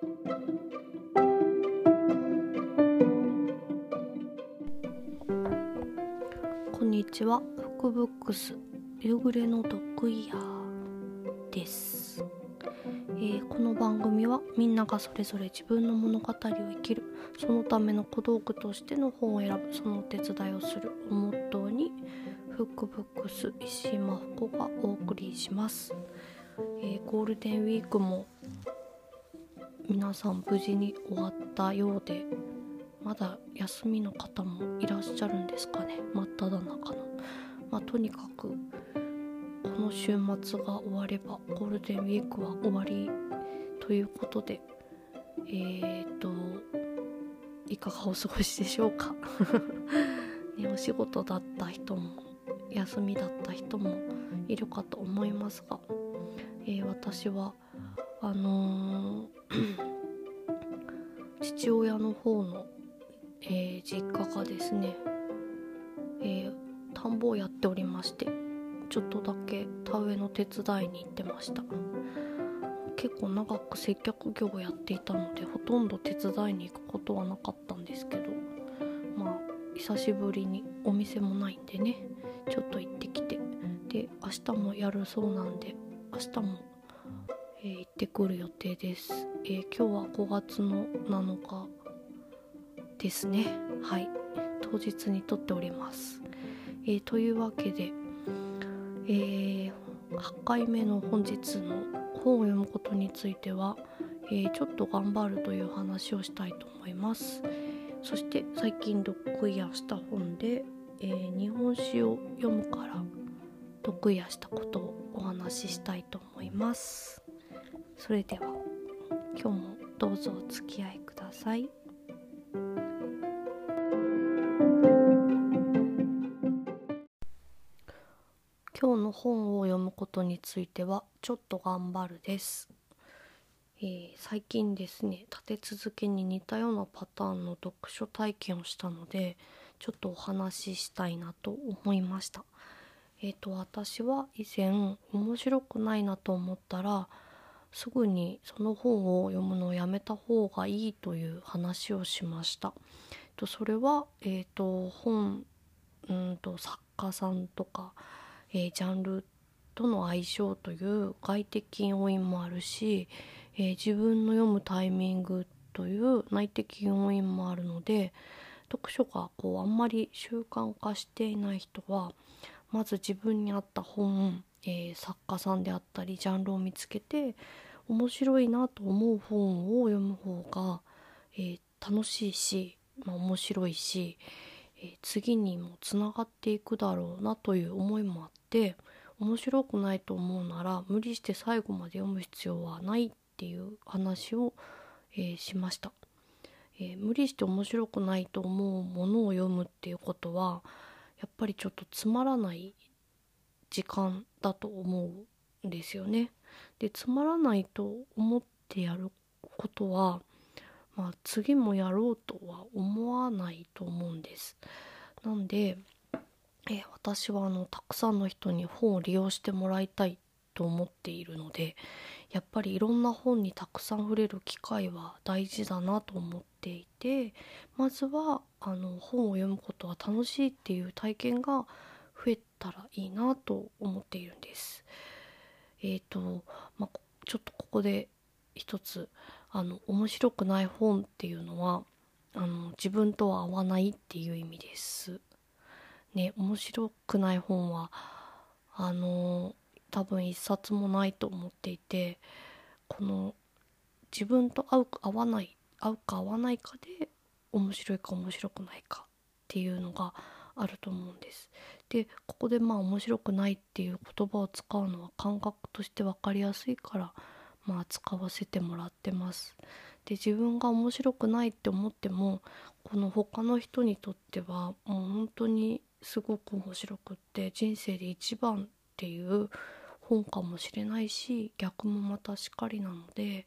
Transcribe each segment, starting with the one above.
こんにちは。福ブックス夕暮れのドッグイヤーです、えーこの番組はみんながそれぞれ自分の物語を生きるそのための小道具としての本を選ぶそのお手伝いをするをモットーにフックブックス石井真帆子がお送りします、えーゴールデンウィークも皆さん無事に終わったようでまだ休みの方もいらっしゃるんですかね。真っ只中の、まあ、とにかくこの週末が終わればゴールデンウィークは終わりということでえー、といかがお過ごしでしょうか、ね、お仕事だった人も休みだった人もいるかと思いますが、えー私はあのー父親の方の、えー実家がですね、えー田んぼをやっておりましてちょっとだけ田植えの手伝いに行ってました。結構長く接客業をやっていたのでほとんど手伝いに行くことはなかったんですけどまあ久しぶりにお店もないんでねちょっと行ってきてで明日もやるそうなんで明日も、ってくる予定です、えー今日は5月の7日ですね。はい。当日に撮っております、えーというわけで、えー8回目の本日の本を読むことについては、えーちょっと頑張るという話をしたいと思います。そして最近読イヤーした本で、えー日本史を読むから読イヤーしたことをお話ししたいと思います。それでは今日もどうぞお付き合いください。今日の本を読むことについてはちょっと頑張るです、えー最近ですね立て続けに似たようなパターンの読書体験をしたのでちょっとお話ししたいなと思いました。えっ、と私は以前面白くないなと思ったらすぐにその本を読むのをやめた方がいいという話をしました。とそれは、えー、と本うんと作家さんとか、えージャンルとの相性という外的要因もあるし、えー自分の読むタイミングという内的要因もあるので読書がこうあんまり習慣化していない人はまず自分に合った本、えー作家さんであったりジャンルを見つけて面白いなと思う本を読む方が、えー楽しいし、まあ、面白いし、えー次にもつながっていくだろうなという思いもあって面白くないと思うなら無理して最後まで読む必要はないっていう話を、えしました。え無理して面白くないと思うものを読むっていうことはやっぱりちょっとつまらない時間だと思うんですよね。でつまらないと思ってやることは、まあ、次もやろうとは思わないと思うんです。なんで、え私はあのたくさんの人に本を利用してもらいたいと思っているのでやっぱりいろんな本にたくさん触れる機会は大事だなと思っていてまずはあの本を読むことは楽しいっていう体験が増えたらいいなと思っているんです。えーとまあ、ちょっとここで一つあの面白くない本っていうのはあの自分とは合わないっていう意味です。ね面白くない本はあの多分一冊もないと思っていてこの自分と合うか合わない合うか合わないかで面白いか面白くないかっていうのがあると思うんです。でここでまあ面白くないっていう言葉を使うのは感覚として分かりやすいからまあ使わせてもらってます。で自分が面白くないって思ってもこの他の人にとってはもう本当にすごく面白くって人生で一番っていう本かもしれないし逆もまたしかりなので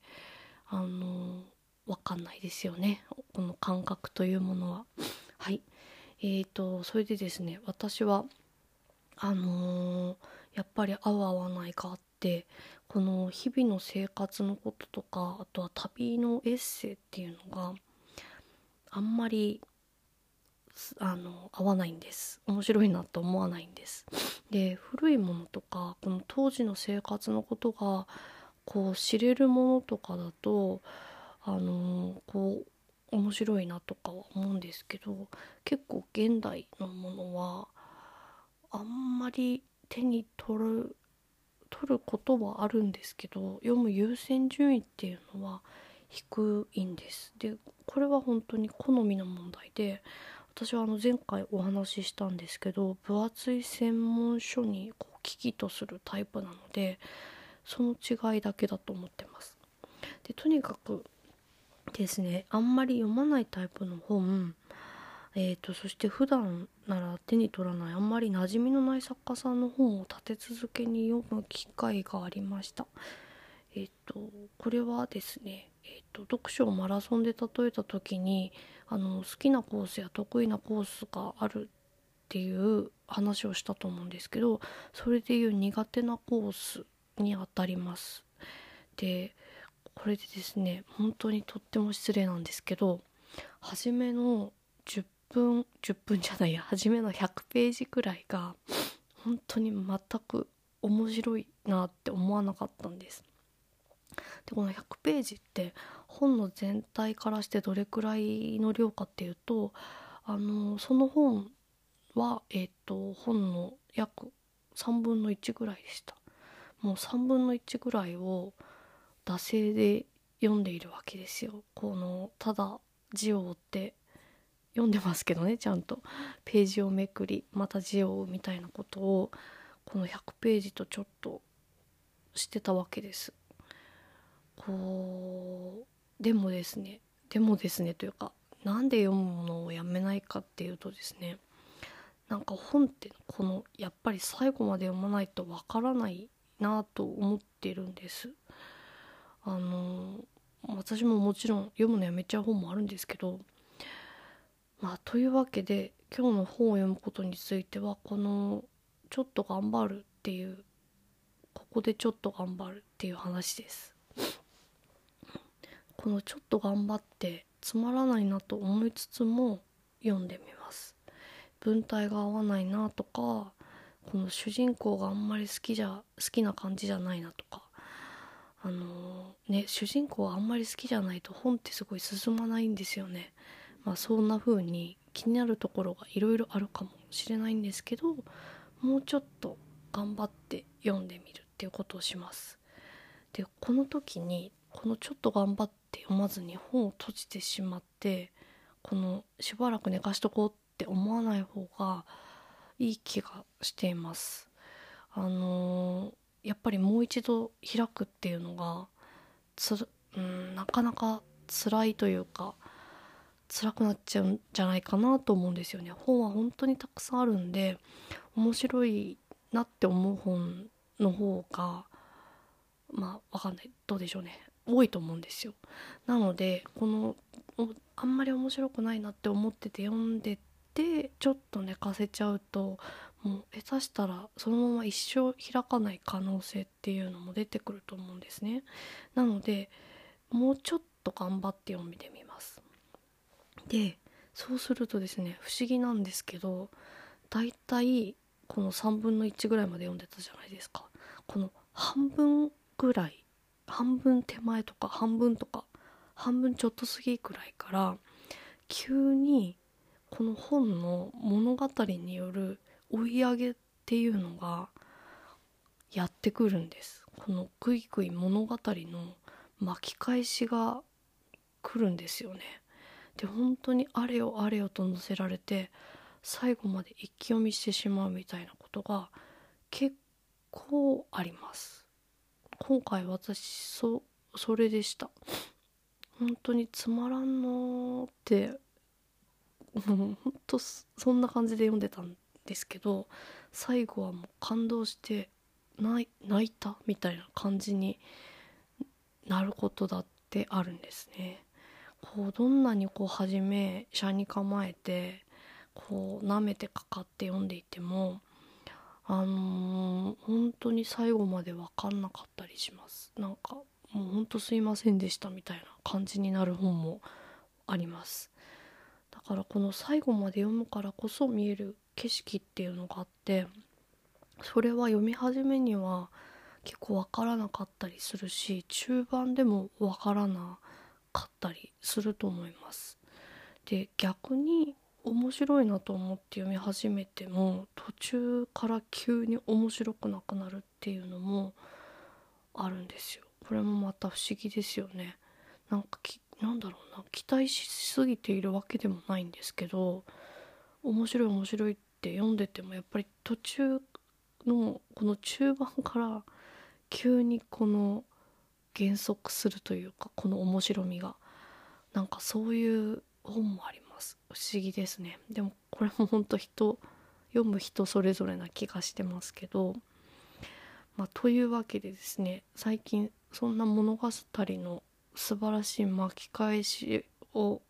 あの分かんないですよねこの感覚というものは。はいえーとそれでですね私はあのーやっぱり合う合わないかってこの日々の生活のこととかあとは旅のエッセイっていうのがあんまりあの合わないんです。面白いなと思わないんです。で古いものとかこの当時の生活のことがこう知れるものとかだとあのこう面白いなとかは思うんですけど結構現代のものはあんまり手に取る取ることはあるんですけど読む優先順位っていうのは低いんです。でこれは本当に好みの問題で私はあの前回お話ししたんですけど分厚い専門書にこう危機とするタイプなのでその違いだけだと思ってます。でとにかくですねあんまり読まないタイプの本えーと、そして普段なら手に取らないあんまり馴染みのない作家さんの本を立て続けに読む機会がありました。えっ、ー、とこれはですね、えーと、読書をマラソンで例えた時にあの好きなコースや得意なコースがあるっていう話をしたと思うんですけどそれでいう苦手なコースにあたります。でこれでですね本当にとっても失礼なんですけど初めの10分10分じゃないや初めの100ページくらいが本当に全く面白いなって思わなかったんです。でこの100ページって本の全体からしてどれくらいの量かっていうとあのその本は、えーと、本の約3分の1ぐらいでしたもう3分の1ぐらいを惰性で読んでいるわけですよ。このただ字を追って読んでますけどねちゃんと。ページをめくりまた字を追うみたいなことをこの100ページとちょっとしてたわけです。こうでもですねでもですねというか何で読むものをやめないかっていうとですねなんか本ってこのやっぱり最後まで読まないとわからないなと思ってるんです。あの私ももちろん読むのやめちゃう本もあるんですけどまあというわけで今日の本を読むことについてはこの「ちょっと頑張る」っていうここでちょっと頑張るっていう話です。このちょっと頑張ってつまらないなと思いつつも読んでみます。文体が合わないなとかこの主人公があんまり好きじゃ好きな感じじゃないなとかあの、ね主人公はあんまり好きじゃないと本ってすごい進まないんですよねまあ、そんな風に気になるところがいろいろあるかもしれないんですけどもうちょっと頑張って読んでみるっていうことをします。でこの時にこのちょっと頑張って読まずに本を閉じてしまってこのしばらく寝かしとこうって思わない方がいい気がしています。あのー、やっぱりもう一度開くっていうのがつ、うん、なかなか辛いというか辛くなっちゃうんじゃないかなと思うんですよね。本は本当にたくさんあるんで面白いなって思う本の方がまあわかんない。どうでしょうね。多いと思うんですよ。なのでこのあんまり面白くないなって思ってて読んでてちょっと寝かせちゃうともう下手したらそのまま一生開かない可能性っていうのも出てくると思うんですね。なのでもうちょっと頑張って読んでみます。でそうするとですね不思議なんですけどだいたいこの3分の1ぐらいまで読んでたじゃないですか。この半分ぐらい半分手前とか半分とか半分ちょっと過ぎくらいから急にこの本の物語による追い上げっていうのがやってくるんです。このグイグイ物語の巻き返しが来るんですよね。で本当にあれよあれよと載せられて最後まで一気読みしてしまうみたいなことが結構あります。今回私そそれでした。本当につまらんのって本当そんな感じで読んでたんですけど最後はもう感動して泣いたみたいな感じになることだってあるんですね。こうどんなにこう初め車に構えてこう舐めてかかって読んでいてもあのー、本当に最後まで分かんなかったりしますなんかもうほんとすいませんでしたみたいな感じになる本もありますだからこの最後まで読むからこそ見える景色っていうのがあってそれは読み始めには結構分からなかったりするし中盤でも分からなかったりすると思います。で逆に面白いなと思って読み始めても途中から急に面白くなくなるっていうのもあるんですよ。これもまた不思議ですよね。なんかなんだろうな。期待しすぎているわけでもないんですけど面白い面白いって読んでてもやっぱり途中のこの中盤から急にこの減速するというかこの面白みがなんかそういう本もあります。不思議ですね。でもこれも本当人読む人それぞれな気がしてますけどまあというわけでですね最近そんな物語の素晴らしい巻き返しを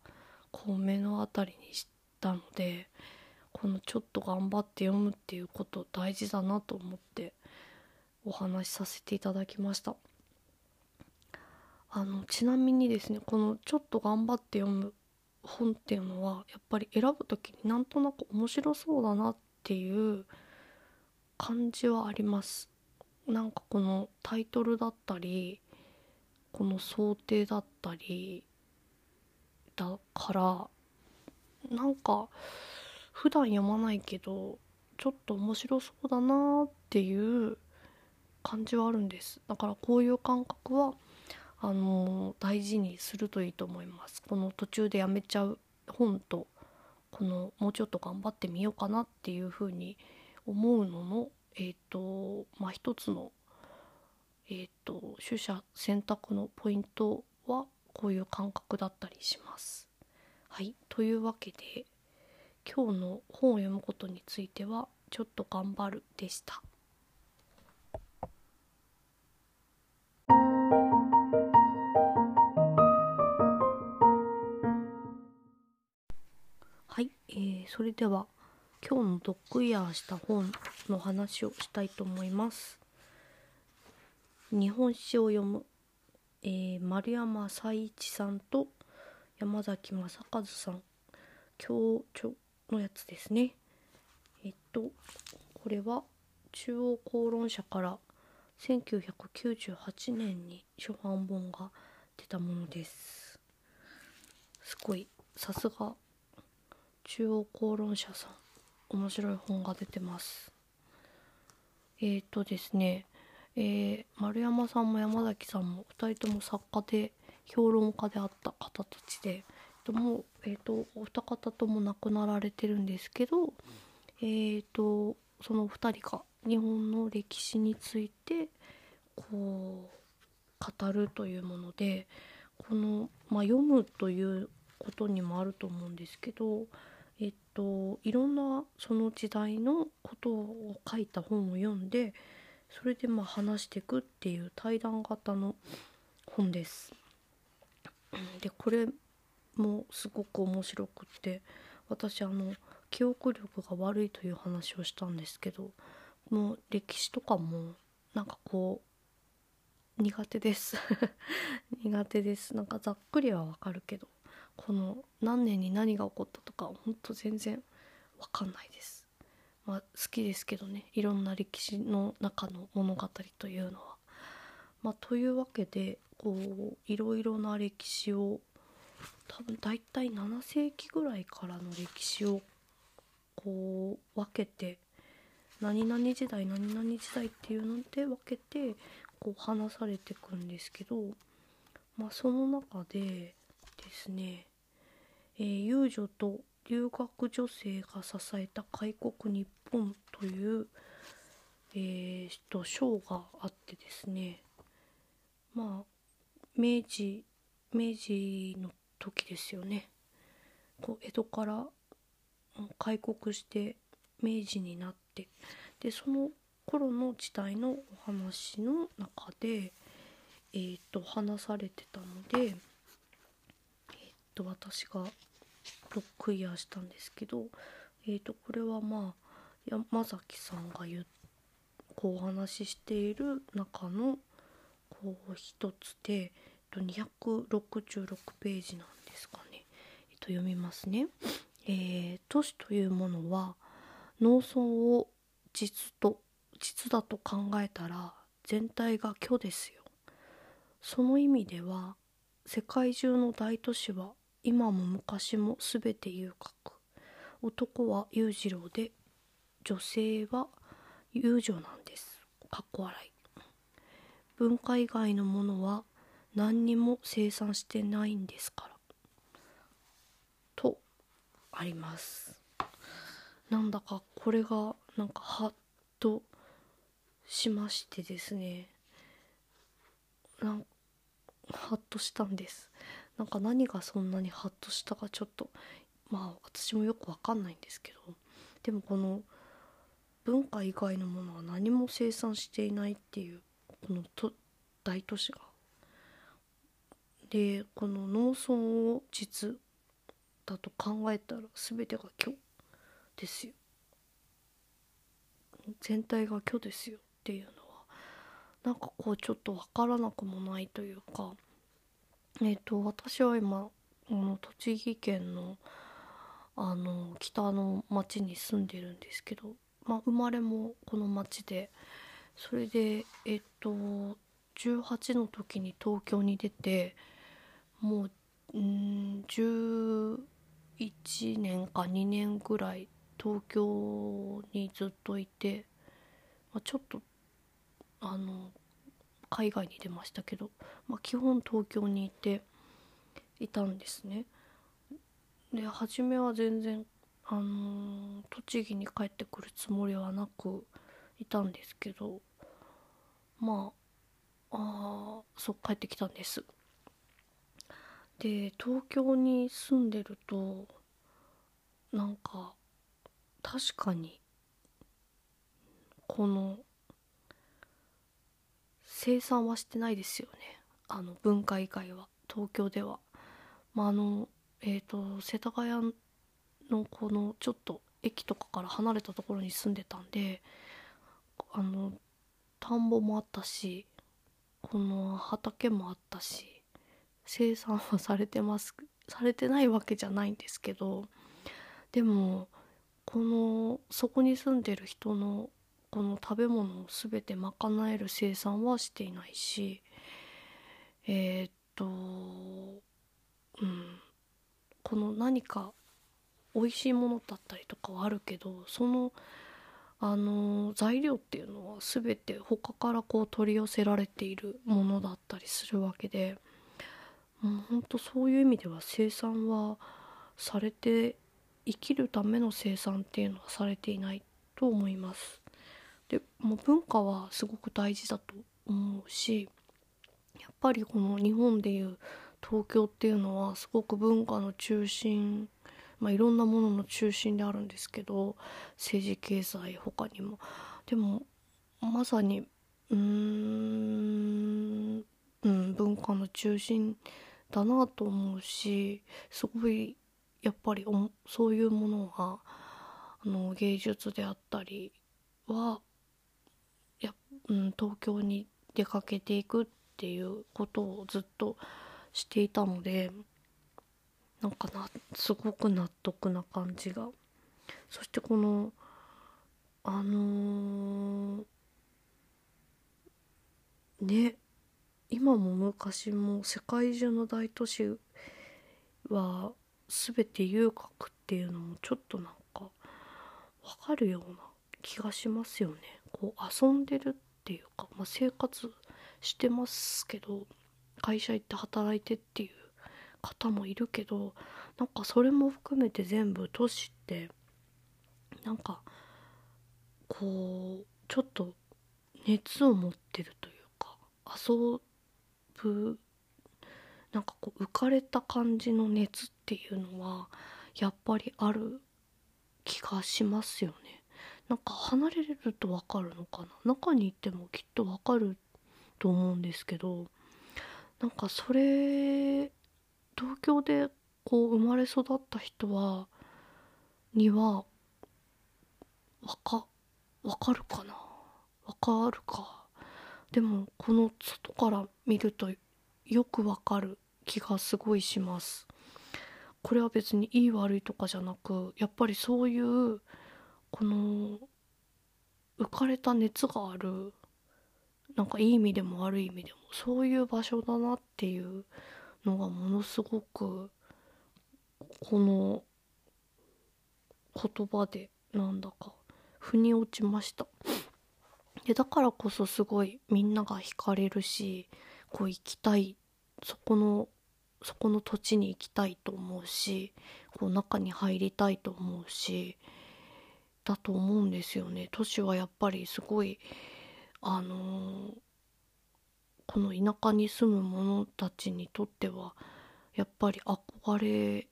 こう目の当たりにしてたのでこのちょっと頑張って読むっていうこと大事だなと思ってお話しさせていただきました。あのちなみにですねこのちょっと頑張って読む本っていうのはやっぱり選ぶ時になんとなく面白そうだなっていう感じはあります。なんかこのタイトルだったりこの想定だったりだからなんか普段読まないけどちょっと面白そうだなっていう感じはあるんですだからこういう感覚はあの大事にするといいと思いますこの途中でやめちゃう本とこのもうちょっと頑張ってみようかなっていうふうに思うののえっ、ー、とまあ一つのえっ、ー、と取捨選択のポイントはこういう感覚だったりします。はいというわけで今日の本を読むことについてはちょっと頑張るでした。はい、えー、それでは今日のドッグイヤーした本の話をしたいと思います。日本史を読む、えー、丸山彩一さんと山崎正和さん共著のやつですね。えっとこれは中央公論社から1998年に初版本が出たものです。すごいさすが中央公論社さん面白い本が出てますえっ、とですねえー、丸山さんも山崎さんも2人とも作家で評論家であった方たちでもう、えーと、お二方とも亡くなられてるんですけど、えーと、その2人が日本の歴史についてこう語るというものでこの、まあ、読むということにもあると思うんですけどえっといろんなその時代のことを書いた本を読んでそれでまあ話していくっていう対談型の本です。でこれもすごく面白くって私あの記憶力が悪いという話をしたんですけどもう歴史とかもなんかこう苦手です 苦手ですなんかざっくりはわかるけどこの何年に何が起こったとかほんと全然わかんないです。まあ、好きですけどねいろんな歴史の中の物語というのは。まあ、というわけでこういろいろな歴史を多分大体7世紀ぐらいからの歴史をこう分けて何々時代何々時代っていうので分けてこう話されてくんですけど、まあ、その中でですね、えー、遊女と留学女性が支えた開国日本という、えー、と章があってですねまあ明治明治の時ですよね。こう江戸から開国して明治になってでその頃の時代のお話の中で、えーと話されてたのでと私がロックイヤーしたんですけど、えー、とこれはまあ山崎さんが言っこうお話ししている中のこう一つで、と、266ページなんですかね、えっと、読みますね。えー、都市というものは農村を実と実だと考えたら全体が虚ですよ。その意味では世界中の大都市は今も昔も全て遊郭男は裕次郎で女性は遊女なんですかっこ笑い文化以外のものは何にも生産してないんですから。とあります。なんだかこれがなんかハッとしましてですね。なんハッとしたんです。なんか何がそんなにハッとしたかちょっとまあ私もよくわかんないんですけど。でもこの文化以外のものは何も生産していないっていうこのと大都市がでこの農村を実だと考えたら全てが虚ですよ。全体が虚ですよ。っていうのはなんかこうちょっと分からなくもないというかえっ、ー、と私は今この栃木県のあの北の町に住んでるんですけど、まあ、生まれもこの町でそれでえっ、ー、と18の時に東京に出てもううん11年か2年ぐらい東京にずっといて、まあ、ちょっとあの海外に出ましたけど、まあ、基本東京にいていたんですね。で初めは全然、あの、栃木に帰ってくるつもりはなくいたんですけどまああそう帰ってきたんです。で東京に住んでるとなんか確かにこの生産はしてないですよねあの文化以外は東京では。まあ、あのえっ、ー、と世田谷のこのちょっと駅とかから離れたところに住んでたんであの田んぼもあったしこの畑もあったし生産はされてますされてないわけじゃないんですけどでもこのそこに住んでる人のこの食べ物を全て賄える生産はしていないしえー、っとうん。この何か美味しいものだったりとかはあるけどそのあの材料っていうのは全て他からこう取り寄せられているものだったりするわけでもうほんとそういう意味では生産はされて生きるための生産っていうのはされていないと思います。でもう文化はすごく大事だと思うしやっぱりこの日本でいう東京っていうのはすごく文化の中心まあ、いろんなものの中心であるんですけど政治経済他にもでもまさにうん、うん、文化の中心だなと思うしすごいやっぱりそういうものがあの芸術であったりはや、うん、東京に出かけていくっていうことをずっとしていたのでなんかなすごく納得な感じが。そしてこのあのー、ね今も昔も世界中の大都市は全て遊郭っていうのもちょっとなんかわかるような気がしますよね。こう遊んでるっていうか、まあ、生活してますけど会社行って働いてっていう方もいるけどなんかそれも含めて全部都市ってなんかこうちょっと熱を持ってるというか遊ぶなんかこう浮かれた感じの熱っていうのはやっぱりある気がしますよね。なんか離れるとわかるのかな？中に行ってもきっとわかると思うんですけどなんかそれ東京でこう生まれ育った人はにはわかわかるかな？わかるか？でもこの外から見るとよくわかる気がすごいします。これは別にいい悪いとかじゃなくやっぱりそういうこの浮かれた熱があるなんかいい意味でも悪い意味でもそういう場所だなっていうのがものすごくこの言葉でなんだか腑に落ちました。でだからこそすごいみんなが惹かれるしこう行きたいそこのそこの土地に行きたいと思うしこう中に入りたいと思うしだと思うんですよね。都市はやっぱりすごいあのー、この田舎に住む者たちにとってはやっぱり憧れ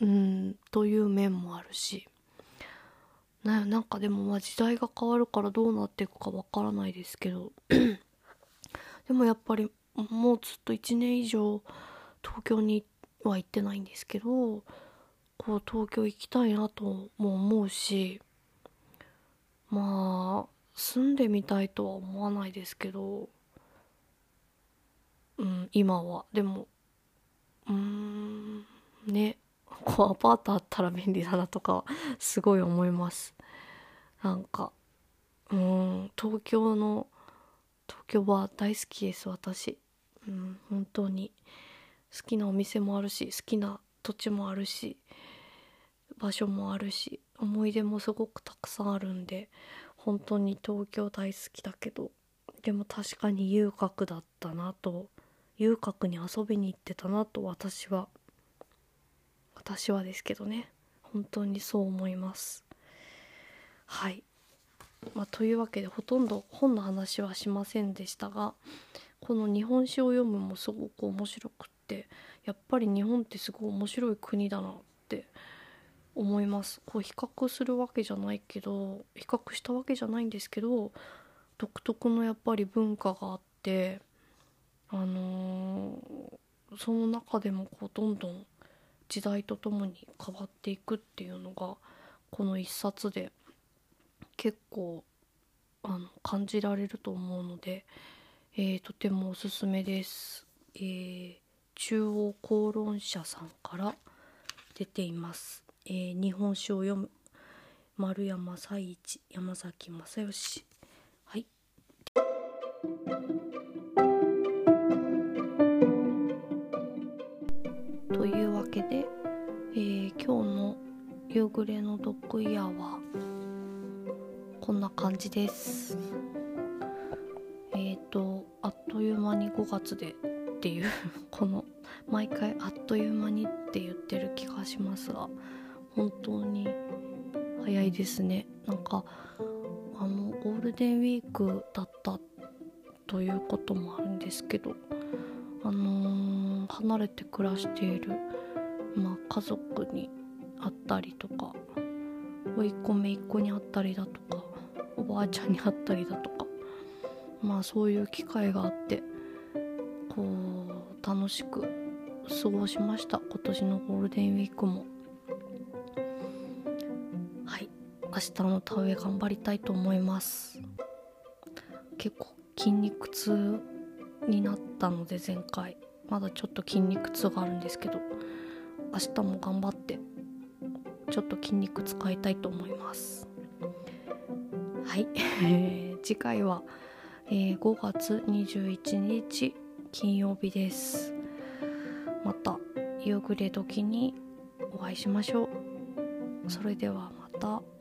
うんという面もあるし。ななんかでもまあ時代が変わるからどうなっていくかわからないですけど。でもやっぱりもうずっと1年以上東京には行ってないんですけどこう東京行きたいなとも思うしまあ住んでみたいとは思わないですけどうん今は。でもうんねこうアパートあったら便利だなとかすごい思います。なんかうん東京の東京は大好きです私。うん本当に。好きなお店もあるし好きな土地もあるし場所もあるし思い出もすごくたくさんあるんで本当に東京大好きだけどでも確かに遊郭だったなと遊郭に遊びに行ってたなと私は私はですけどね。本当にそう思います。はい、まあ、というわけでほとんど本の話はしませんでしたがこの日本史を読むもすごく面白くってやっぱり日本ってすごい面白い国だなって思います。こう比較するわけじゃないけど比較したわけじゃないんですけど独特のやっぱり文化があってあのー、その中でもこうどんどん時代とともに変わっていくっていうのがこの一冊で結構あの感じられると思うので、えー、とてもおすすめです。えー、中央公論社さんから出ています。えー、日本史を読む丸山佐一山崎正義はいというわけで、えー、今日の夕暮れのドッグイヤーはこんな感じです。えっ、ー、とあっという間に5月でっていう この毎回あっという間にって言ってる気がしますが本当に早いですね。なんかあのゴールデンウィークだったということもあるんですけどあのー、離れて暮らしている、まあ、家族に会ったりとか甥っ子姪っ子に会ったりだとかばあちゃんに会ったりだとか。まあそういう機会があってこう楽しく過ごしました。今年のゴールデンウィークも。はい。明日の田植え頑張りたいと思います。結構筋肉痛になったので前回。まだちょっと筋肉痛があるんですけど明日も頑張ってちょっと筋肉使いたいと思います。はい、次回は、えー、5月21日金曜日です。また夕暮れ時にお会いしましょう。それではまた。